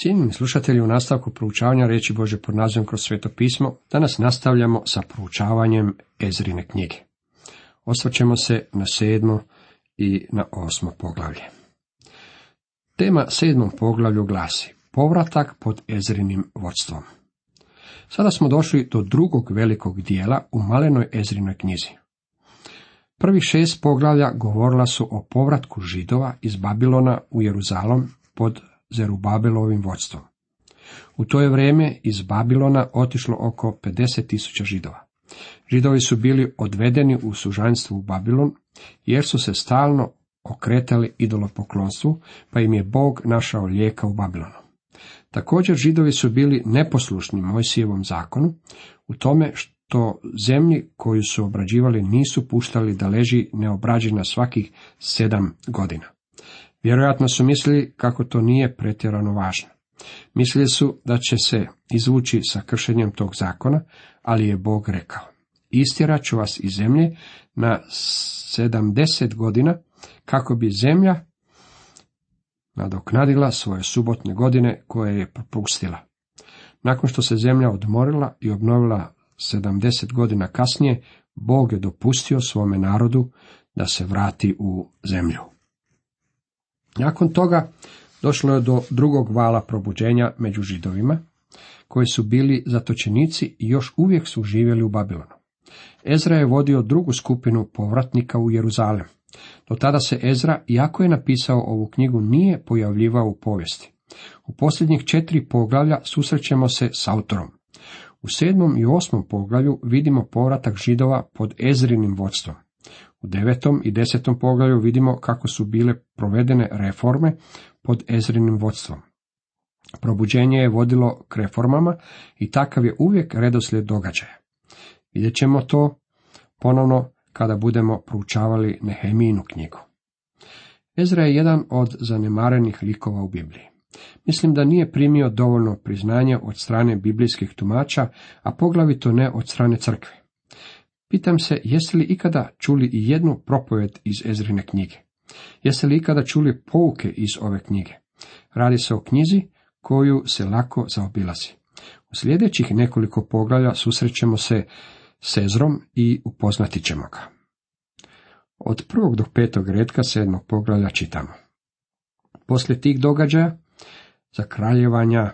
Cijenjeni slušatelji, u nastavku proučavanja reći Bože pod nazivom kroz sveto pismo, danas nastavljamo sa proučavanjem Ezrine knjige. Osvrćemo se na sedmo i na osmo poglavlje. Tema sedmom poglavlju glasi Povratak pod Ezrinim vodstvom. Sada smo došli do drugog velikog dijela u malenoj Ezrinoj knjizi. Prvi šest poglavlja govorila su o povratku židova iz Babilona u Jeruzalom pod Zerubabelovim vodstvom. U to je vrijeme iz Babilona otišlo oko 50.000 židova. Židovi su bili odvedeni u sužanjstvo u Babilon, jer su se stalno okretali idolopoklonstvu, pa im je Bog našao lijeka u Babilonu. Također židovi su bili neposlušni Mojsijevom zakonu u tome što zemlji koju su obrađivali nisu puštali da leži neobrađena svakih sedam godina. Vjerojatno su mislili kako to nije pretjerano važno. Mislili su da će se izvući sa kršenjem tog zakona, ali je Bog rekao, istjerat ću vas iz zemlje na sedamdeset godina, kako bi zemlja nadoknadila svoje subotne godine koje je propustila. Nakon što se zemlja odmorila i obnovila sedamdeset godina kasnije, Bog je dopustio svome narodu da se vrati u zemlju. Nakon toga došlo je do drugog vala probuđenja među židovima, koji su bili zatočenici i još uvijek su živjeli u Babilonu. Ezra je vodio drugu skupinu povratnika u Jeruzalem. Do tada se Ezra, iako je napisao ovu knjigu, nije pojavljivao u povijesti. U posljednjih četiri poglavlja susrećemo se s autorom. U sedmom i osmom poglavlju vidimo povratak židova pod Ezrinim vodstvom. U devetom i desetom poglavlju vidimo kako su bile provedene reforme pod Ezrinim vodstvom. Probuđenje je vodilo k reformama i takav je uvijek redoslijed događaja. Vidjet ćemo to ponovno kada budemo proučavali Nehemijinu knjigu. Ezra je jedan od zanemarenih likova u Bibliji. Mislim da nije primio dovoljno priznanja od strane biblijskih tumača, a poglavito ne od strane crkve. Pitam se, jeste li ikada čuli i jednu propoved iz Ezrine knjige? Jeste li ikada čuli pouke iz ove knjige? Radi se o knjizi koju se lako zaobilazi. U sljedećih nekoliko poglavlja susrećemo se s Ezrom i upoznati ćemo ga. Od prvog do petog redka sedmog poglavlja čitamo. Poslije tih događaja, za kraljevanja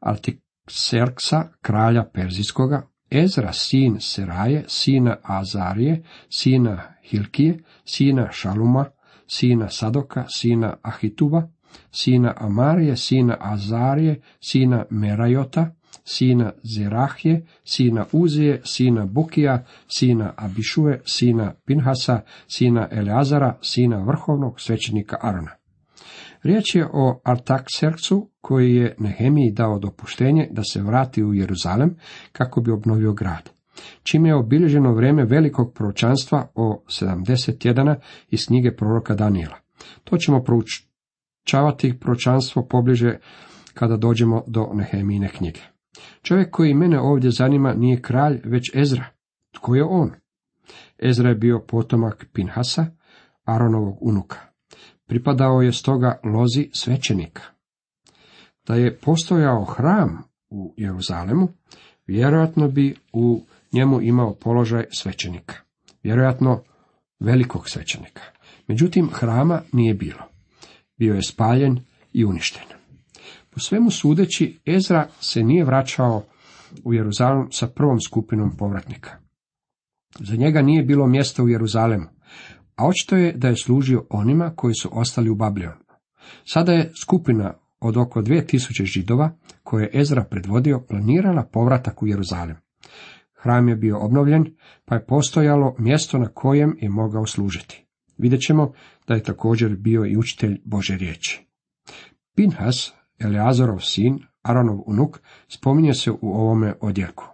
Artikserksa, kralja Perzijskoga, Ezra, sin Seraje, sina Azarije, sina Hilkije, sina Šaluma, sina Sadoka, sina Ahituba, sina Amarije, sina Azarije, sina Merajota, sina Zerahje, sina Uzije, sina Bukija, sina Abišue, sina Pinhasa, sina Eleazara, sina vrhovnog svećenika Arona. Riječ je o Artaksercu koji je Nehemiji dao dopuštenje da se vrati u Jeruzalem kako bi obnovio grad. Čime je obilježeno vrijeme velikog proročanstva o 70 tjedana iz knjige proroka Daniela. To ćemo proučavati proročanstvo pobliže kada dođemo do Nehemijine knjige. Čovjek koji mene ovdje zanima nije kralj, već Ezra. Tko je on? Ezra je bio potomak Pinhasa, Aronovog unuka. Pripadao je stoga lozi svećenika. Da je postojao hram u Jeruzalemu, vjerojatno bi u njemu imao položaj svećenika. Vjerojatno velikog svećenika. Međutim, hrama nije bilo. Bio je spaljen i uništen. Po svemu sudeći, Ezra se nije vraćao u Jeruzalem sa prvom skupinom povratnika. Za njega nije bilo mjesta u Jeruzalemu, a očito je da je služio onima koji su ostali u Babilonu. Sada je skupina od oko 2000 židova, koje je Ezra predvodio, planirala povratak u Jeruzalem. Hram je bio obnovljen, pa je postojalo mjesto na kojem je mogao služiti. Vidjet ćemo da je također bio i učitelj Bože riječi. Pinhas, Eleazarov sin, Aronov unuk, spominje se u ovome odjeku.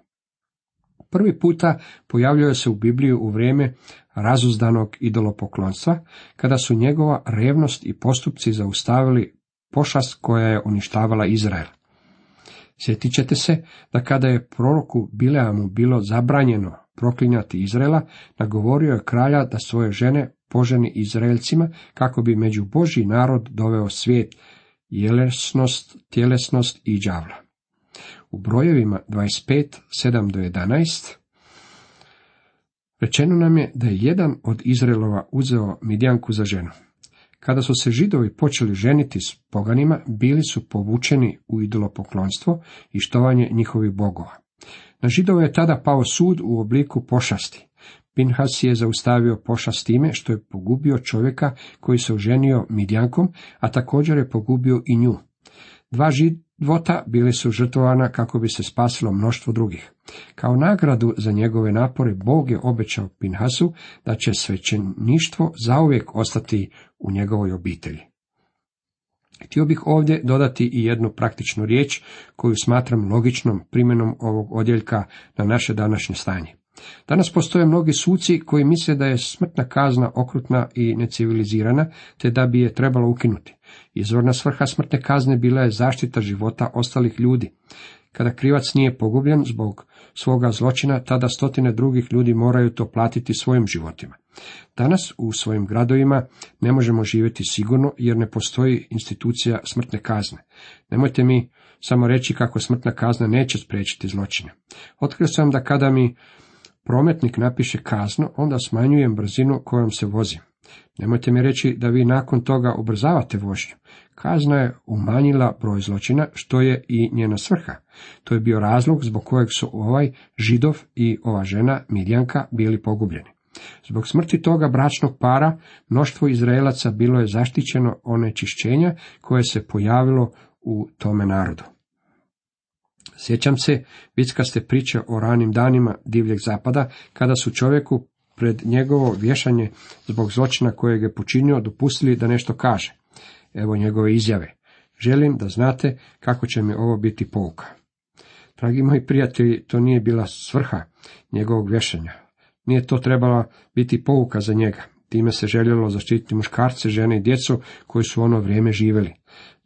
Prvi puta pojavljuje se u Bibliju u vrijeme razuzdanog idolopoklonstva, kada su njegova revnost i postupci zaustavili pošast koja je uništavala Izrael. Sjetit ćete se da kada je proroku Bileamu bilo zabranjeno proklinjati Izraela, nagovorio je kralja da svoje žene poženi Izraelcima kako bi među Božji narod doveo svijet jelesnost, tjelesnost i đavla. U brojevima 25, 7 do 11 rečeno nam je da je jedan od Izraelova uzeo Midjanku za ženu. Kada su se židovi počeli ženiti s poganima, bili su povučeni u idolopoklonstvo i štovanje njihovih bogova. Na židove je tada pao sud u obliku pošasti. Pinhas je zaustavio pošast time što je pogubio čovjeka koji se oženio Midjankom, a također je pogubio i nju. Dva života bili su žrtvovana kako bi se spasilo mnoštvo drugih. Kao nagradu za njegove napore Bog je obećao Pinhasu da će svećeništvo zauvijek ostati u njegovoj obitelji. Htio bih ovdje dodati i jednu praktičnu riječ koju smatram logičnom primjenom ovog odjeljka na naše današnje stanje. Danas postoje mnogi suci koji misle da je smrtna kazna okrutna i necivilizirana, te da bi je trebalo ukinuti. Izvorna svrha smrtne kazne bila je zaštita života ostalih ljudi. Kada krivac nije pogubljen zbog svoga zločina, tada stotine drugih ljudi moraju to platiti svojim životima. Danas u svojim gradovima ne možemo živjeti sigurno jer ne postoji institucija smrtne kazne. Nemojte mi samo reći kako smrtna kazna neće spriječiti zločine. Otkrio sam da kada mi prometnik napiše kaznu, onda smanjujem brzinu kojom se vozim. Nemojte mi reći da vi nakon toga ubrzavate vožnju. Kazna je umanjila broj zločina, što je i njena svrha. To je bio razlog zbog kojeg su ovaj židov i ova žena Midjanka bili pogubljeni. Zbog smrti toga bračnog para, mnoštvo Izraelaca bilo je zaštićeno onečišćenja koje se pojavilo u tome narodu. Sjećam se vickaste priče o ranim danima divljeg zapada, kada su čovjeku pred njegovo vješanje zbog zločina kojeg je počinio dopustili da nešto kaže. Evo njegove izjave. Želim da znate kako će mi ovo biti pouka. Dragi moji prijatelji, to nije bila svrha njegovog vješanja. Nije to trebala biti pouka za njega. Time se željelo zaštititi muškarce, žene i djecu koji su ono vrijeme živjeli.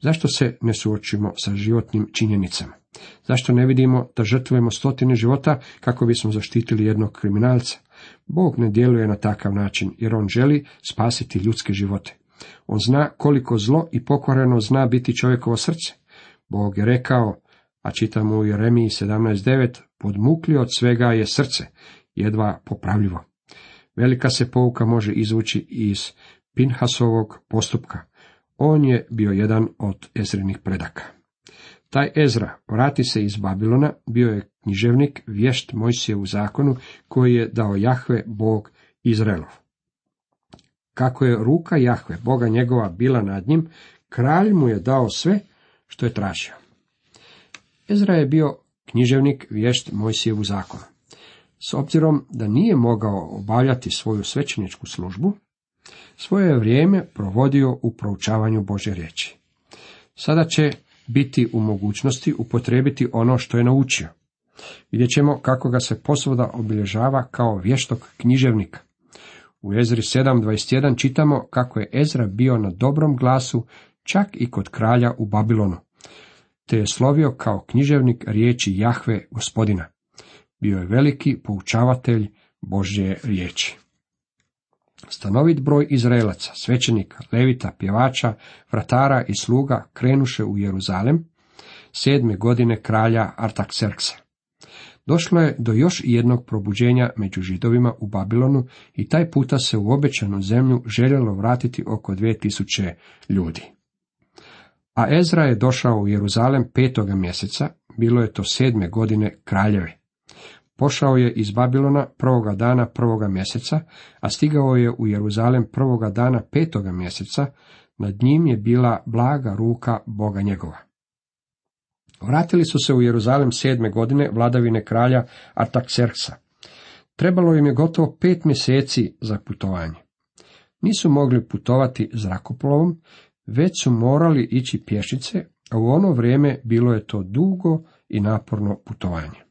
Zašto se ne suočimo sa životnim činjenicama? Zašto ne vidimo da žrtvujemo stotine života kako bismo zaštitili jednog kriminalca? Bog ne djeluje na takav način, jer on želi spasiti ljudske živote. On zna koliko zlo i pokvareno zna biti čovjekovo srce. Bog je rekao, a čitamo u Jeremiji 17.9, podmukli od svega je srce, jedva popravljivo. Velika se pouka može izvući iz Pinhasovog postupka. On je bio jedan od Ezrinih predaka. Taj Ezra vrati se iz Babilona, bio je književnik, vješt Mojsije u zakonu, koji je dao Jahve, Bog Izraelov. Kako je ruka Jahve, Boga njegova, bila nad njim, kralj mu je dao sve što je tražio. Ezra je bio književnik, vješt u zakonu. S obzirom da nije mogao obavljati svoju svećeničku službu, svoje je vrijeme provodio u proučavanju Bože riječi. Sada će biti u mogućnosti upotrebiti ono što je naučio. Vidjet ćemo kako ga se posvoda obilježava kao vještog književnika. U Ezri 7.21 čitamo kako je Ezra bio na dobrom glasu čak i kod kralja u Babilonu, te je slovio kao književnik riječi Jahve gospodina. Bio je veliki poučavatelj Božje riječi. Stanovit broj Izraelaca, svećenika, levita, pjevača, vratara i sluga krenuše u Jeruzalem, sedme godine kralja Artaxerxa. Došlo je do još jednog probuđenja među židovima u Babilonu i taj puta se u obećanu zemlju željelo vratiti oko 2000 ljudi. A Ezra je došao u Jeruzalem petoga mjeseca, bilo je to sedme godine kraljeve. Pošao je iz Babilona prvoga dana prvoga mjeseca, a stigao je u Jeruzalem prvoga dana petoga mjeseca, nad njim je bila blaga ruka Boga njegova. Vratili su se u Jeruzalem sedme godine vladavine kralja Artaxerxa. Trebalo im je gotovo pet mjeseci za putovanje. Nisu mogli putovati zrakoplovom, već su morali ići pješice, a u ono vrijeme bilo je to dugo i naporno putovanje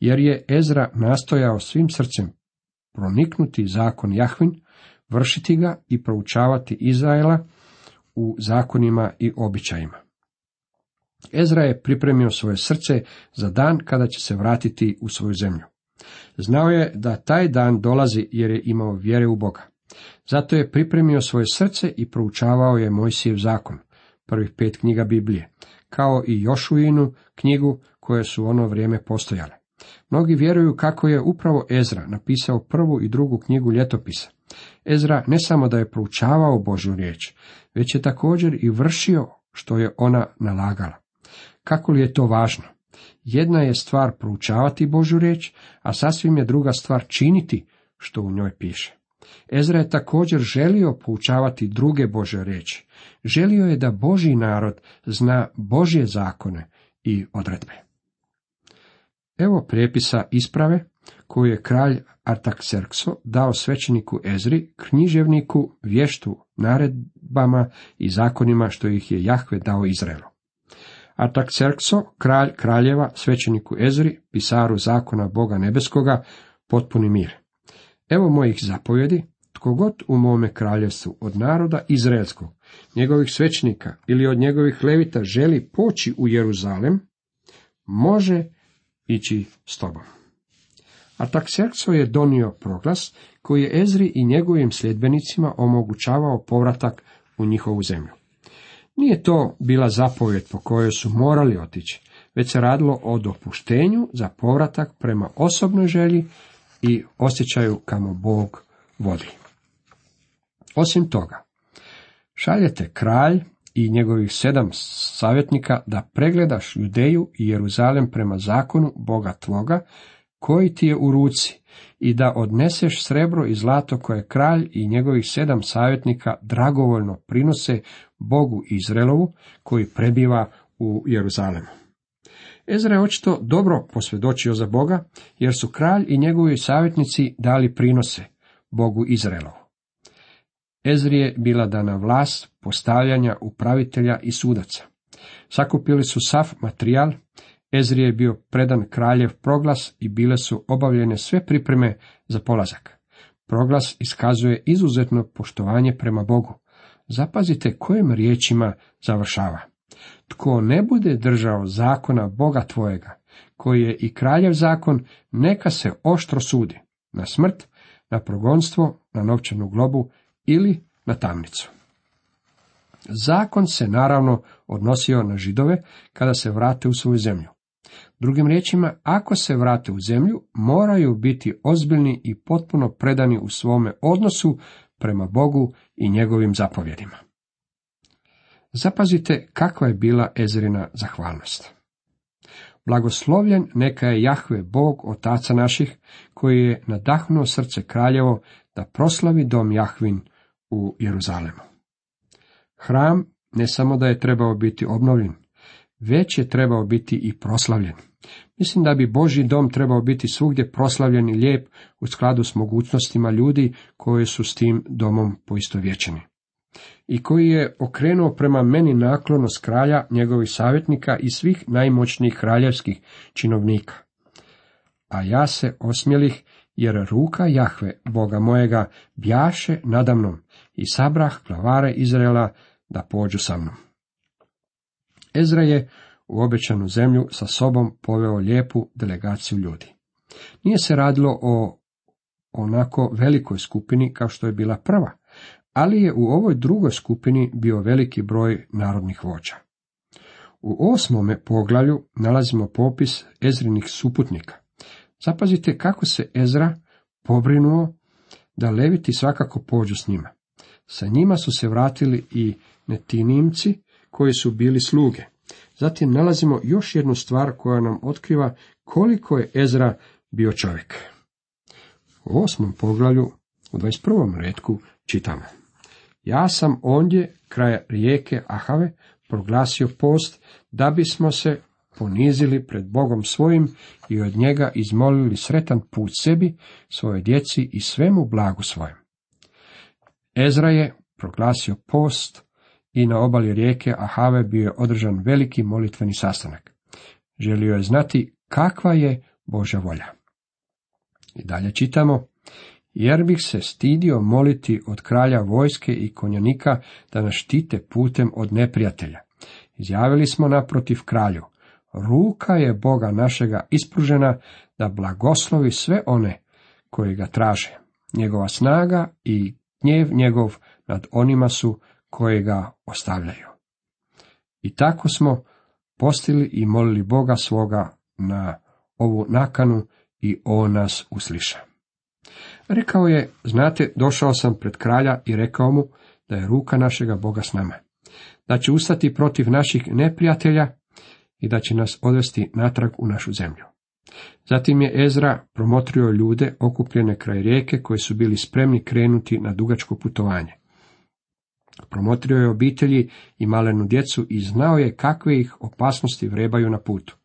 jer je Ezra nastojao svim srcem proniknuti zakon Jahvin, vršiti ga i proučavati Izraela u zakonima i običajima. Ezra je pripremio svoje srce za dan kada će se vratiti u svoju zemlju. Znao je da taj dan dolazi jer je imao vjere u Boga. Zato je pripremio svoje srce i proučavao je Mojsijev zakon. prvih pet knjiga Biblije, kao i Jošuinu knjigu koje su ono vrijeme postojale. Mnogi vjeruju kako je upravo Ezra napisao prvu i drugu knjigu ljetopisa. Ezra ne samo da je proučavao Božju riječ, već je također i vršio što je ona nalagala. Kako li je to važno? Jedna je stvar proučavati Božju riječ, a sasvim je druga stvar činiti što u njoj piše. Ezra je također želio poučavati druge Bože riječi. Želio je da Boži narod zna Božje zakone i odredbe. Evo prijepisa isprave koju je kralj Artaxerxo dao svećeniku Ezri, književniku, vještu, naredbama i zakonima što ih je Jahve dao Izraelu. Artaxerxo, kralj kraljeva, svećeniku Ezri, pisaru zakona Boga nebeskoga, potpuni mir. Evo mojih zapovjedi, tko god u mome kraljevstvu od naroda izraelskog, njegovih svećnika ili od njegovih levita želi poći u Jeruzalem, može ići s tobom. A Takserkso je donio proglas koji je Ezri i njegovim sljedbenicima omogućavao povratak u njihovu zemlju. Nije to bila zapovjed po kojoj su morali otići, već se radilo o dopuštenju za povratak prema osobnoj želji i osjećaju kamo Bog vodi. Osim toga, šaljete kralj i njegovih sedam savjetnika da pregledaš Judeju i Jeruzalem prema zakonu Boga tvoga, koji ti je u ruci, i da odneseš srebro i zlato koje kralj i njegovih sedam savjetnika dragovoljno prinose Bogu Izraelovu, koji prebiva u Jeruzalemu. Ezra je očito dobro posvjedočio za Boga, jer su kralj i njegovi savjetnici dali prinose Bogu Izraelovu. Ezri je bila dana vlast postavljanja upravitelja i sudaca. Sakupili su sav materijal, Ezri je bio predan kraljev proglas i bile su obavljene sve pripreme za polazak. Proglas iskazuje izuzetno poštovanje prema Bogu. Zapazite kojim riječima završava. Tko ne bude držao zakona Boga tvojega, koji je i kraljev zakon, neka se oštro sudi, na smrt, na progonstvo, na novčanu globu ili na tamnicu. Zakon se naravno odnosio na židove kada se vrate u svoju zemlju. Drugim riječima, ako se vrate u zemlju, moraju biti ozbiljni i potpuno predani u svome odnosu prema Bogu i njegovim zapovjedima. Zapazite kakva je bila Ezrina zahvalnost. Blagoslovljen neka je Jahve Bog otaca naših, koji je nadahnuo srce kraljevo da proslavi dom Jahvin u Jeruzalemu. Hram ne samo da je trebao biti obnovljen, već je trebao biti i proslavljen. Mislim da bi Boži dom trebao biti svugdje proslavljen i lijep u skladu s mogućnostima ljudi koji su s tim domom poistovjećeni. I koji je okrenuo prema meni naklonost kralja, njegovih savjetnika i svih najmoćnijih kraljevskih činovnika. A ja se osmjelih, jer ruka Jahve, Boga mojega, bjaše nadamnom i sabrah glavare Izraela da pođu sa mnom. Ezra je u obećanu zemlju sa sobom poveo lijepu delegaciju ljudi. Nije se radilo o onako velikoj skupini kao što je bila prva, ali je u ovoj drugoj skupini bio veliki broj narodnih vođa. U osmome poglavlju nalazimo popis Ezrinih suputnika. Zapazite kako se Ezra pobrinuo da leviti svakako pođu s njima. Sa njima su se vratili i netinimci koji su bili sluge. Zatim nalazimo još jednu stvar koja nam otkriva koliko je Ezra bio čovjek. U osmom poglavlju, u 21. redku, čitamo. Ja sam ondje, kraj rijeke Ahave, proglasio post, da bismo se ponizili pred Bogom svojim i od njega izmolili sretan put sebi, svoje djeci i svemu blagu svojem. Ezra je proglasio post i na obali rijeke Ahave bio je održan veliki molitveni sastanak. Želio je znati kakva je Božja volja. I dalje čitamo, jer bih se stidio moliti od kralja vojske i konjanika da nas štite putem od neprijatelja. Izjavili smo naprotiv kralju, ruka je Boga našega ispružena da blagoslovi sve one koji ga traže. Njegova snaga i gnjev njegov nad onima su koji ga ostavljaju. I tako smo postili i molili Boga svoga na ovu nakanu i on nas usliša. Rekao je, znate, došao sam pred kralja i rekao mu da je ruka našega Boga s nama, da će ustati protiv naših neprijatelja i da će nas odvesti natrag u našu zemlju. Zatim je Ezra promotrio ljude okupljene kraj rijeke koji su bili spremni krenuti na dugačko putovanje. Promotrio je obitelji i malenu djecu i znao je kakve ih opasnosti vrebaju na putu.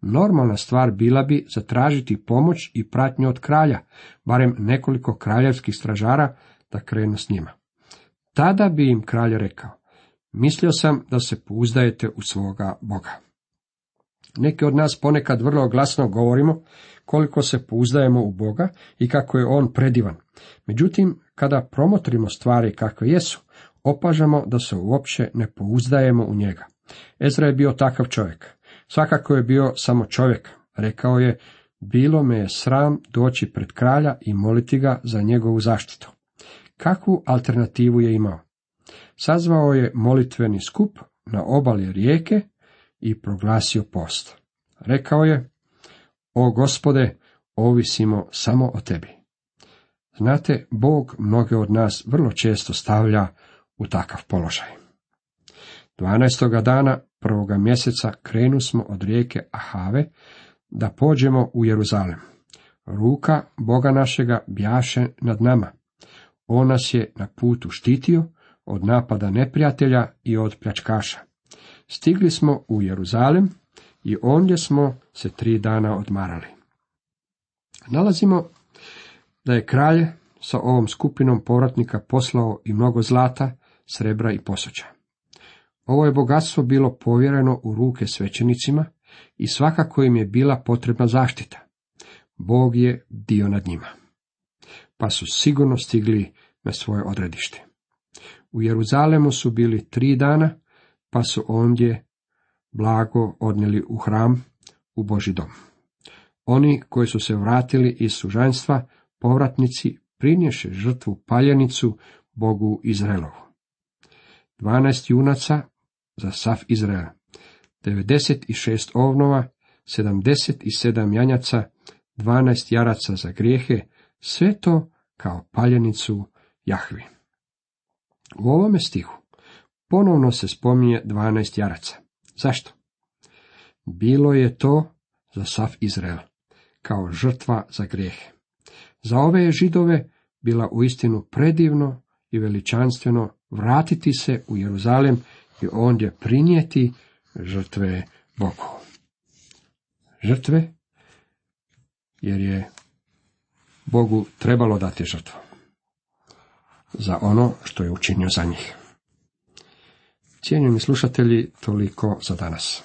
Normalna stvar bila bi zatražiti pomoć i pratnju od kralja, barem nekoliko kraljevskih stražara da krenu s njima. Tada bi im kralj rekao, mislio sam da se pouzdajete u svoga Boga. Neki od nas ponekad vrlo glasno govorimo koliko se pouzdajemo u Boga i kako je On predivan. Međutim, kada promotrimo stvari kakve jesu, opažamo da se uopće ne pouzdajemo u njega. Ezra je bio takav čovjek. Svakako je bio samo čovjek. Rekao je, bilo me je sram doći pred kralja i moliti ga za njegovu zaštitu. Kakvu alternativu je imao? Sazvao je molitveni skup na obali rijeke i proglasio post. Rekao je, o gospode, ovisimo samo o tebi. Znate, Bog mnoge od nas vrlo često stavlja u takav položaj. 12. dana prvoga mjeseca krenu smo od rijeke Ahave da pođemo u Jeruzalem. Ruka Boga našega bjaše nad nama. On nas je na putu štitio od napada neprijatelja i od pljačkaša. Stigli smo u Jeruzalem i ondje smo se tri dana odmarali. Nalazimo da je kralj sa ovom skupinom povratnika poslao i mnogo zlata, srebra i posuđa. Ovo je bogatstvo bilo povjereno u ruke svećenicima i svakako im je bila potrebna zaštita. Bog je dio nad njima. Pa su sigurno stigli na svoje odredište. U Jeruzalemu su bili tri dana, pa su ondje blago odnijeli u hram, u Boži dom. Oni koji su se vratili iz sužanstva, povratnici, prinješe žrtvu paljenicu Bogu Izraelovu. 12 junaca za sav Izrael, 96 ovnova, 77 janjaca, 12 jaraca za grijehe, sve to kao paljenicu Jahvi. U ovome stihu ponovno se spominje 12 jaraca. Zašto? Bilo je to za sav Izrael, kao žrtva za grijehe. Za ove židove bila uistinu predivno i veličanstveno vratiti se u Jeruzalem i ondje prinijeti žrtve Bogu. Žrtve, jer je Bogu trebalo dati žrtvu za ono što je učinio za njih. Cijenjeni slušatelji, toliko za danas.